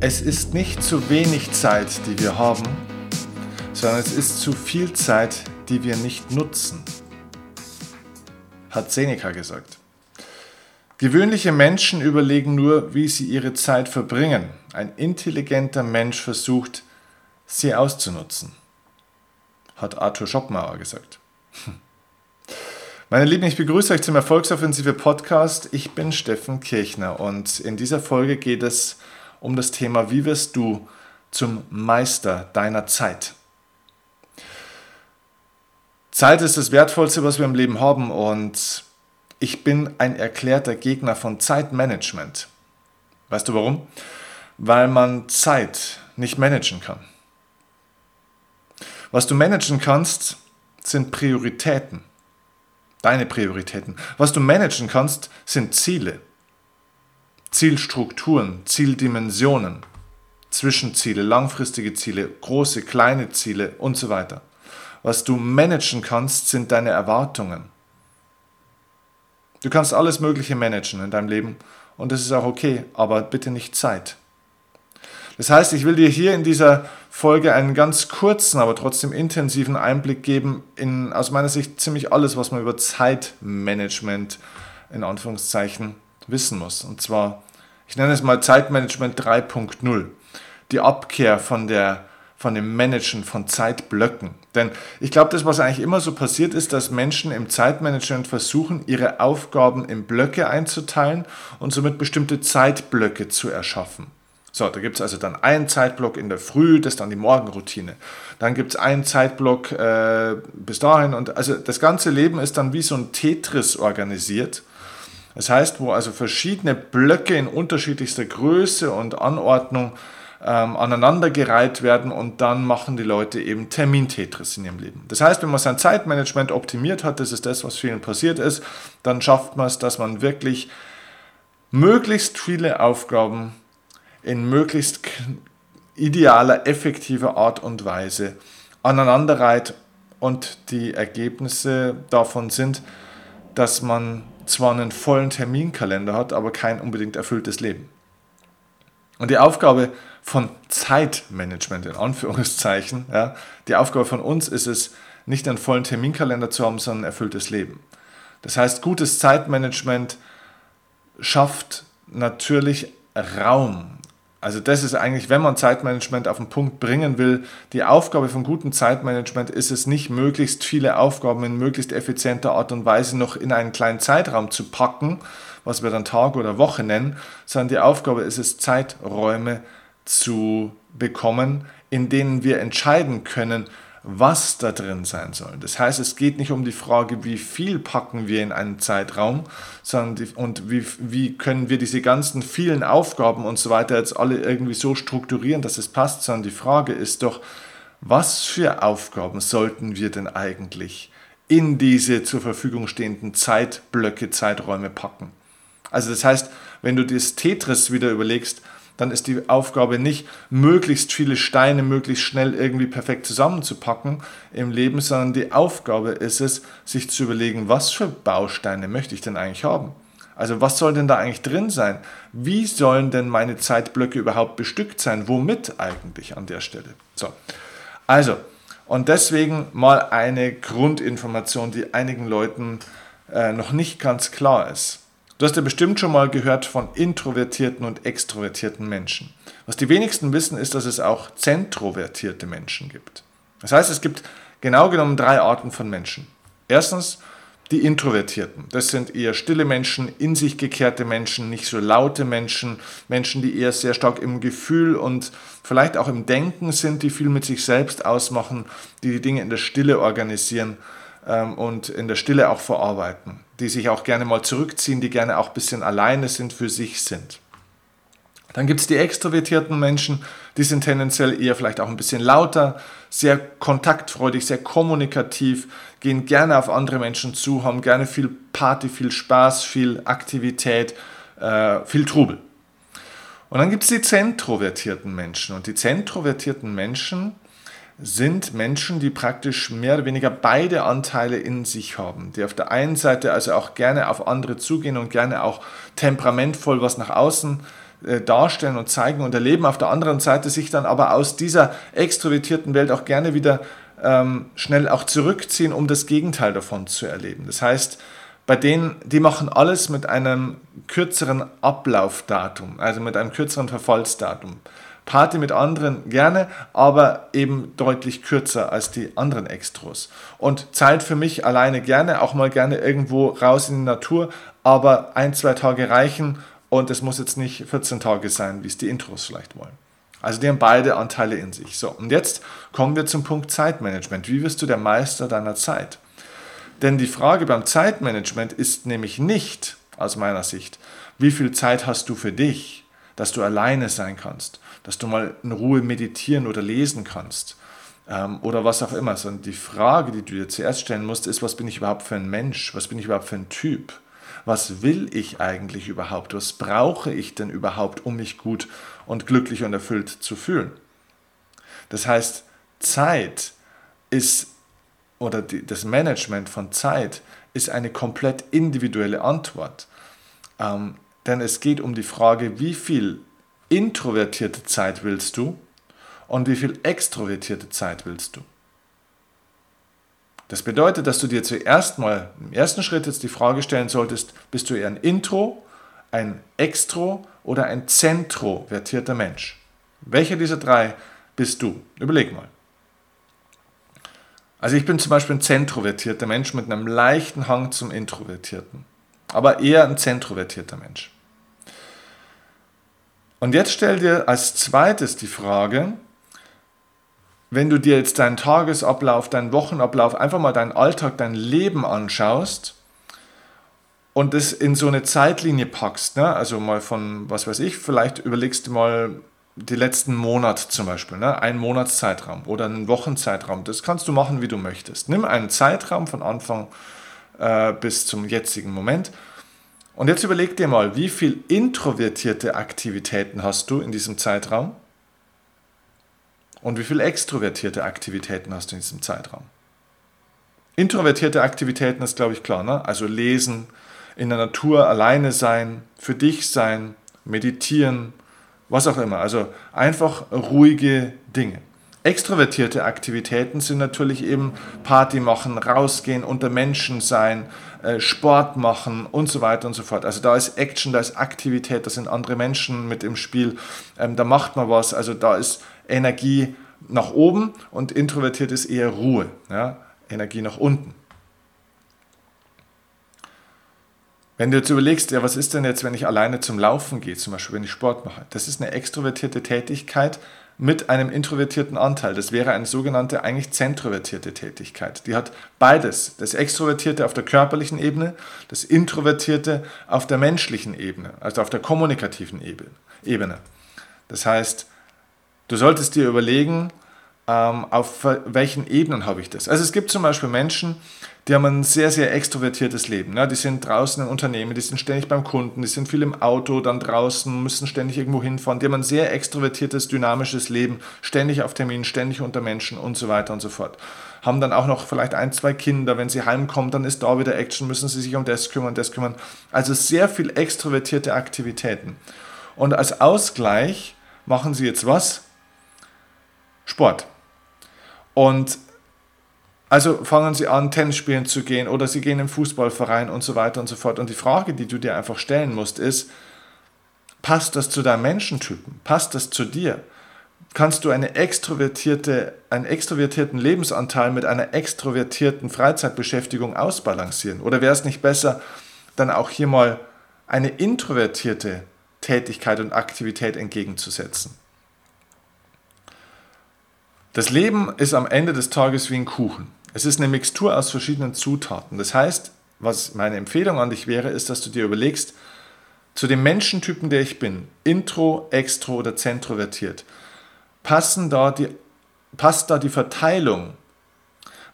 Es ist nicht zu wenig Zeit, die wir haben, sondern es ist zu viel Zeit, die wir nicht nutzen, hat Seneca gesagt. Gewöhnliche Menschen überlegen nur, wie sie ihre Zeit verbringen. Ein intelligenter Mensch versucht, sie auszunutzen, hat Arthur Schopenhauer gesagt. Meine Lieben, ich begrüße euch zum Erfolgsoffensive Podcast. Ich bin Steffen Kirchner und in dieser Folge geht es um das Thema, wie wirst du zum Meister deiner Zeit? Zeit ist das Wertvollste, was wir im Leben haben und ich bin ein erklärter Gegner von Zeitmanagement. Weißt du warum? Weil man Zeit nicht managen kann. Was du managen kannst, sind Prioritäten deine Prioritäten. Was du managen kannst, sind Ziele. Zielstrukturen, Zieldimensionen, Zwischenziele, langfristige Ziele, große, kleine Ziele und so weiter. Was du managen kannst, sind deine Erwartungen. Du kannst alles Mögliche managen in deinem Leben und das ist auch okay, aber bitte nicht Zeit. Das heißt, ich will dir hier in dieser Folge einen ganz kurzen, aber trotzdem intensiven Einblick geben in aus meiner Sicht ziemlich alles, was man über Zeitmanagement in Anführungszeichen wissen muss. Und zwar, ich nenne es mal Zeitmanagement 3.0. Die Abkehr von der von dem Managen von Zeitblöcken. Denn ich glaube, das, was eigentlich immer so passiert ist, dass Menschen im Zeitmanagement versuchen, ihre Aufgaben in Blöcke einzuteilen und somit bestimmte Zeitblöcke zu erschaffen. So, da gibt es also dann einen Zeitblock in der Früh, das ist dann die Morgenroutine. Dann gibt es einen Zeitblock äh, bis dahin und also das ganze Leben ist dann wie so ein Tetris organisiert. Das heißt, wo also verschiedene Blöcke in unterschiedlichster Größe und Anordnung ähm, aneinandergereiht werden und dann machen die Leute eben Termin-Tetris in ihrem Leben. Das heißt, wenn man sein Zeitmanagement optimiert hat, das ist das, was vielen passiert ist, dann schafft man es, dass man wirklich möglichst viele Aufgaben in möglichst idealer, effektiver Art und Weise aneinanderreiht und die Ergebnisse davon sind, dass man zwar einen vollen Terminkalender hat, aber kein unbedingt erfülltes Leben. Und die Aufgabe von Zeitmanagement in Anführungszeichen, ja, die Aufgabe von uns ist es, nicht einen vollen Terminkalender zu haben, sondern ein erfülltes Leben. Das heißt, gutes Zeitmanagement schafft natürlich Raum also das ist eigentlich, wenn man Zeitmanagement auf den Punkt bringen will, die Aufgabe von gutem Zeitmanagement ist es nicht, möglichst viele Aufgaben in möglichst effizienter Art und Weise noch in einen kleinen Zeitraum zu packen, was wir dann Tag oder Woche nennen, sondern die Aufgabe ist es, Zeiträume zu bekommen, in denen wir entscheiden können, was da drin sein soll. Das heißt, es geht nicht um die Frage, wie viel packen wir in einen Zeitraum, sondern die, und wie, wie können wir diese ganzen vielen Aufgaben und so weiter jetzt alle irgendwie so strukturieren, dass es passt, sondern die Frage ist doch, was für Aufgaben sollten wir denn eigentlich in diese zur Verfügung stehenden Zeitblöcke, Zeiträume packen? Also das heißt, wenn du das Tetris wieder überlegst, dann ist die Aufgabe nicht, möglichst viele Steine möglichst schnell irgendwie perfekt zusammenzupacken im Leben, sondern die Aufgabe ist es, sich zu überlegen, was für Bausteine möchte ich denn eigentlich haben? Also was soll denn da eigentlich drin sein? Wie sollen denn meine Zeitblöcke überhaupt bestückt sein? Womit eigentlich an der Stelle? So, also, und deswegen mal eine Grundinformation, die einigen Leuten äh, noch nicht ganz klar ist. Du hast ja bestimmt schon mal gehört von introvertierten und extrovertierten Menschen. Was die wenigsten wissen, ist, dass es auch zentrovertierte Menschen gibt. Das heißt, es gibt genau genommen drei Arten von Menschen. Erstens die Introvertierten. Das sind eher stille Menschen, in sich gekehrte Menschen, nicht so laute Menschen, Menschen, die eher sehr stark im Gefühl und vielleicht auch im Denken sind, die viel mit sich selbst ausmachen, die die Dinge in der Stille organisieren und in der Stille auch verarbeiten, die sich auch gerne mal zurückziehen, die gerne auch ein bisschen alleine sind, für sich sind. Dann gibt es die extrovertierten Menschen, die sind tendenziell eher vielleicht auch ein bisschen lauter, sehr kontaktfreudig, sehr kommunikativ, gehen gerne auf andere Menschen zu, haben gerne viel Party, viel Spaß, viel Aktivität, äh, viel Trubel. Und dann gibt es die zentrovertierten Menschen. Und die zentrovertierten Menschen sind Menschen, die praktisch mehr oder weniger beide Anteile in sich haben, die auf der einen Seite also auch gerne auf andere zugehen und gerne auch temperamentvoll was nach außen äh, darstellen und zeigen und erleben, auf der anderen Seite sich dann aber aus dieser extrovertierten Welt auch gerne wieder ähm, schnell auch zurückziehen, um das Gegenteil davon zu erleben. Das heißt, bei denen, die machen alles mit einem kürzeren Ablaufdatum, also mit einem kürzeren Verfallsdatum. Party mit anderen gerne, aber eben deutlich kürzer als die anderen Extros. Und Zeit für mich alleine gerne, auch mal gerne irgendwo raus in die Natur, aber ein, zwei Tage reichen und es muss jetzt nicht 14 Tage sein, wie es die Intros vielleicht wollen. Also die haben beide Anteile in sich. So, und jetzt kommen wir zum Punkt Zeitmanagement. Wie wirst du der Meister deiner Zeit? Denn die Frage beim Zeitmanagement ist nämlich nicht, aus meiner Sicht, wie viel Zeit hast du für dich, dass du alleine sein kannst, dass du mal in Ruhe meditieren oder lesen kannst ähm, oder was auch immer, sondern die Frage, die du dir zuerst stellen musst, ist, was bin ich überhaupt für ein Mensch, was bin ich überhaupt für ein Typ? Was will ich eigentlich überhaupt? Was brauche ich denn überhaupt, um mich gut und glücklich und erfüllt zu fühlen? Das heißt, Zeit ist, oder die, das Management von Zeit ist eine komplett individuelle Antwort. Ähm, denn es geht um die Frage, wie viel introvertierte Zeit willst du und wie viel extrovertierte Zeit willst du. Das bedeutet, dass du dir zuerst mal im ersten Schritt jetzt die Frage stellen solltest, bist du eher ein Intro, ein Extro oder ein zentrovertierter Mensch? Welcher dieser drei bist du? Überleg mal. Also ich bin zum Beispiel ein zentrovertierter Mensch mit einem leichten Hang zum Introvertierten, aber eher ein zentrovertierter Mensch. Und jetzt stell dir als zweites die Frage, wenn du dir jetzt deinen Tagesablauf, deinen Wochenablauf, einfach mal deinen Alltag, dein Leben anschaust und das in so eine Zeitlinie packst, ne? also mal von, was weiß ich, vielleicht überlegst du mal die letzten Monate zum Beispiel, ne? einen Monatszeitraum oder einen Wochenzeitraum, das kannst du machen, wie du möchtest. Nimm einen Zeitraum von Anfang äh, bis zum jetzigen Moment und jetzt überleg dir mal, wie viel introvertierte Aktivitäten hast du in diesem Zeitraum und wie viel extrovertierte Aktivitäten hast du in diesem Zeitraum. Introvertierte Aktivitäten ist, glaube ich, klar. Ne? Also lesen, in der Natur alleine sein, für dich sein, meditieren, was auch immer. Also einfach ruhige Dinge. Extrovertierte Aktivitäten sind natürlich eben Party machen, rausgehen, unter Menschen sein, Sport machen und so weiter und so fort. Also da ist Action, da ist Aktivität, da sind andere Menschen mit im Spiel, ähm, da macht man was, also da ist Energie nach oben und introvertiert ist eher Ruhe, ja? Energie nach unten. Wenn du jetzt überlegst, ja, was ist denn jetzt, wenn ich alleine zum Laufen gehe, zum Beispiel, wenn ich Sport mache? Das ist eine extrovertierte Tätigkeit, mit einem introvertierten Anteil. Das wäre eine sogenannte eigentlich zentrovertierte Tätigkeit. Die hat beides, das Extrovertierte auf der körperlichen Ebene, das Introvertierte auf der menschlichen Ebene, also auf der kommunikativen Ebene. Das heißt, du solltest dir überlegen, ähm, auf welchen Ebenen habe ich das. Also es gibt zum Beispiel Menschen, die haben ein sehr, sehr extrovertiertes Leben. Ne? Die sind draußen in Unternehmen, die sind ständig beim Kunden, die sind viel im Auto, dann draußen, müssen ständig irgendwo hinfahren. Die haben ein sehr extrovertiertes, dynamisches Leben, ständig auf Terminen, ständig unter Menschen und so weiter und so fort. Haben dann auch noch vielleicht ein, zwei Kinder. Wenn sie heimkommen, dann ist da wieder Action, müssen sie sich um das kümmern, das kümmern. Also sehr viel extrovertierte Aktivitäten. Und als Ausgleich machen sie jetzt was? Sport. Und also fangen sie an, Tennis spielen zu gehen oder sie gehen im Fußballverein und so weiter und so fort. Und die Frage, die du dir einfach stellen musst, ist, passt das zu deinem Menschentypen? Passt das zu dir? Kannst du eine extrovertierte, einen extrovertierten Lebensanteil mit einer extrovertierten Freizeitbeschäftigung ausbalancieren? Oder wäre es nicht besser, dann auch hier mal eine introvertierte Tätigkeit und Aktivität entgegenzusetzen? Das Leben ist am Ende des Tages wie ein Kuchen. Es ist eine Mixtur aus verschiedenen Zutaten. Das heißt, was meine Empfehlung an dich wäre, ist, dass du dir überlegst, zu dem Menschentypen, der ich bin, intro, extro oder zentrovertiert, passen da die, passt da die Verteilung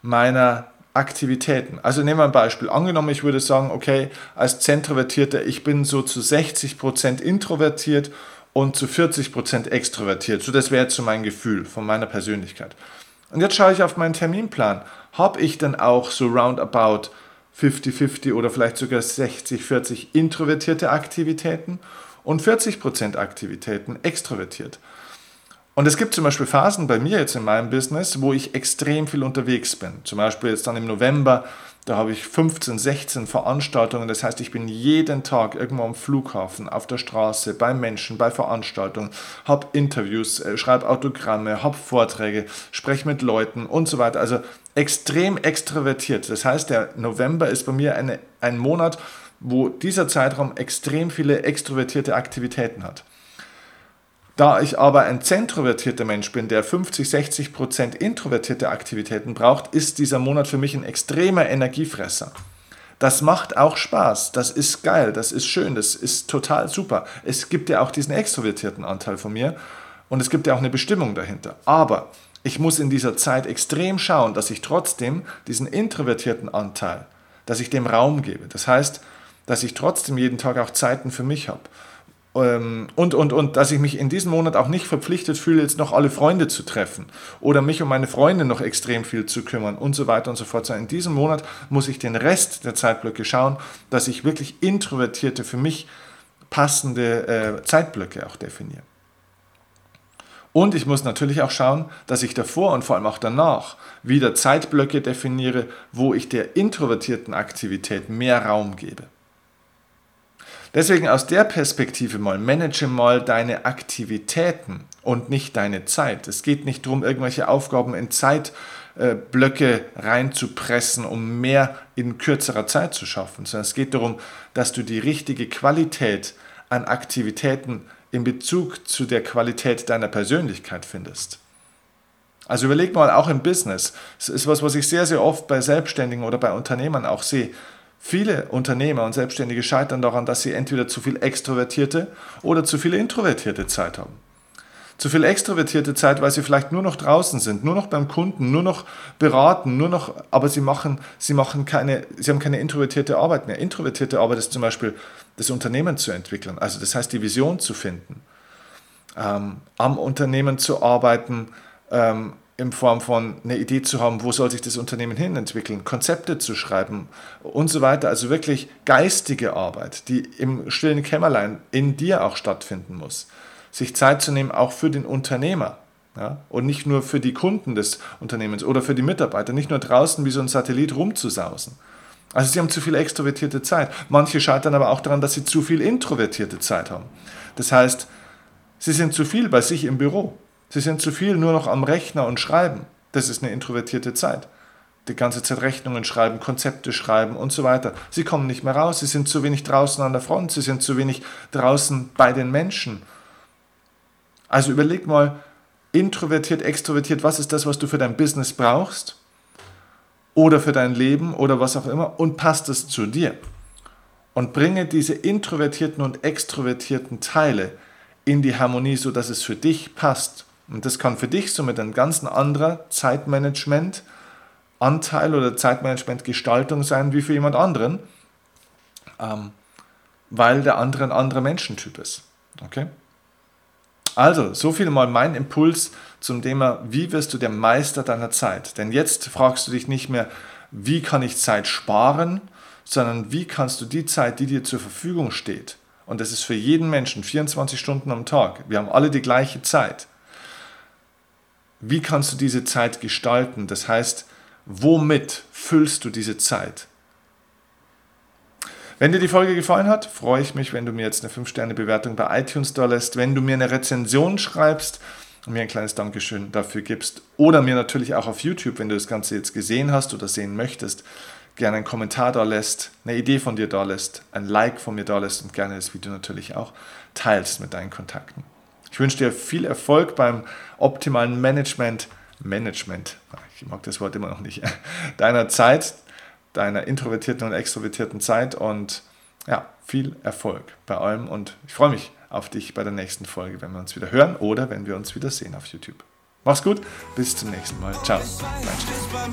meiner Aktivitäten. Also nehmen wir ein Beispiel. Angenommen, ich würde sagen, okay, als Zentrovertierter, ich bin so zu 60% introvertiert und zu 40% extrovertiert. So, das wäre jetzt so mein Gefühl von meiner Persönlichkeit. Und jetzt schaue ich auf meinen Terminplan. Habe ich dann auch so roundabout 50-50 oder vielleicht sogar 60-40 introvertierte Aktivitäten? und 40% Aktivitäten extrovertiert. Und es gibt zum Beispiel Phasen bei mir jetzt in meinem Business, wo ich extrem viel unterwegs bin. Zum Beispiel jetzt dann im November, da habe ich 15, 16 Veranstaltungen. Das heißt, ich bin jeden Tag irgendwo am Flughafen, auf der Straße, bei Menschen, bei Veranstaltungen, habe Interviews, äh, schreibe Autogramme, habe Vorträge, spreche mit Leuten und so weiter. Also extrem extrovertiert. Das heißt, der November ist bei mir eine, ein Monat, wo dieser Zeitraum extrem viele extrovertierte Aktivitäten hat. Da ich aber ein zentrovertierter Mensch bin, der 50, 60 Prozent introvertierte Aktivitäten braucht, ist dieser Monat für mich ein extremer Energiefresser. Das macht auch Spaß, das ist geil, das ist schön, das ist total super. Es gibt ja auch diesen extrovertierten Anteil von mir und es gibt ja auch eine Bestimmung dahinter. Aber ich muss in dieser Zeit extrem schauen, dass ich trotzdem diesen introvertierten Anteil, dass ich dem Raum gebe. Das heißt, dass ich trotzdem jeden Tag auch Zeiten für mich habe. Ähm, und, und, und, dass ich mich in diesem Monat auch nicht verpflichtet fühle, jetzt noch alle Freunde zu treffen oder mich um meine Freunde noch extrem viel zu kümmern und so weiter und so fort. In diesem Monat muss ich den Rest der Zeitblöcke schauen, dass ich wirklich introvertierte, für mich passende äh, Zeitblöcke auch definiere. Und ich muss natürlich auch schauen, dass ich davor und vor allem auch danach wieder Zeitblöcke definiere, wo ich der introvertierten Aktivität mehr Raum gebe. Deswegen aus der Perspektive mal, manage mal deine Aktivitäten und nicht deine Zeit. Es geht nicht darum, irgendwelche Aufgaben in Zeitblöcke reinzupressen, um mehr in kürzerer Zeit zu schaffen, sondern es geht darum, dass du die richtige Qualität an Aktivitäten in Bezug zu der Qualität deiner Persönlichkeit findest. Also überleg mal, auch im Business, das ist was, was ich sehr, sehr oft bei Selbstständigen oder bei Unternehmern auch sehe. Viele Unternehmer und Selbstständige scheitern daran, dass sie entweder zu viel extrovertierte oder zu viel introvertierte Zeit haben. Zu viel extrovertierte Zeit, weil sie vielleicht nur noch draußen sind, nur noch beim Kunden, nur noch beraten, nur noch, aber sie machen, sie machen keine, sie haben keine introvertierte Arbeit mehr. Introvertierte Arbeit ist zum Beispiel das Unternehmen zu entwickeln, also das heißt die Vision zu finden, ähm, am Unternehmen zu arbeiten, ähm, in Form von eine Idee zu haben, wo soll sich das Unternehmen hin entwickeln, Konzepte zu schreiben und so weiter. Also wirklich geistige Arbeit, die im stillen Kämmerlein in dir auch stattfinden muss. Sich Zeit zu nehmen, auch für den Unternehmer. Ja? Und nicht nur für die Kunden des Unternehmens oder für die Mitarbeiter, nicht nur draußen wie so ein Satellit rumzusausen. Also sie haben zu viel extrovertierte Zeit. Manche scheitern aber auch daran, dass sie zu viel introvertierte Zeit haben. Das heißt, sie sind zu viel bei sich im Büro. Sie sind zu viel nur noch am Rechner und schreiben. Das ist eine introvertierte Zeit. Die ganze Zeit Rechnungen schreiben, Konzepte schreiben und so weiter. Sie kommen nicht mehr raus, sie sind zu wenig draußen an der Front, sie sind zu wenig draußen bei den Menschen. Also überleg mal, introvertiert, extrovertiert, was ist das, was du für dein Business brauchst? Oder für dein Leben oder was auch immer und passt es zu dir? Und bringe diese introvertierten und extrovertierten Teile in die Harmonie, sodass es für dich passt und das kann für dich somit ein ganz anderer Zeitmanagement-Anteil oder Zeitmanagement-Gestaltung sein wie für jemand anderen, ähm, weil der andere ein anderer Menschentyp ist. Okay? Also, so viel mal mein Impuls zum Thema, wie wirst du der Meister deiner Zeit? Denn jetzt fragst du dich nicht mehr, wie kann ich Zeit sparen, sondern wie kannst du die Zeit, die dir zur Verfügung steht, und das ist für jeden Menschen 24 Stunden am Tag, wir haben alle die gleiche Zeit, wie kannst du diese Zeit gestalten? Das heißt, womit füllst du diese Zeit? Wenn dir die Folge gefallen hat, freue ich mich, wenn du mir jetzt eine 5-Sterne-Bewertung bei iTunes da lässt, wenn du mir eine Rezension schreibst und mir ein kleines Dankeschön dafür gibst oder mir natürlich auch auf YouTube, wenn du das Ganze jetzt gesehen hast oder sehen möchtest, gerne einen Kommentar da lässt, eine Idee von dir da lässt, ein Like von mir da lässt und gerne das Video natürlich auch teilst mit deinen Kontakten. Ich wünsche dir viel Erfolg beim optimalen Management, Management, ich mag das Wort immer noch nicht, deiner Zeit, deiner introvertierten und extrovertierten Zeit und ja, viel Erfolg bei allem und ich freue mich auf dich bei der nächsten Folge, wenn wir uns wieder hören oder wenn wir uns wieder sehen auf YouTube. Mach's gut, bis zum nächsten Mal. Ciao. Bei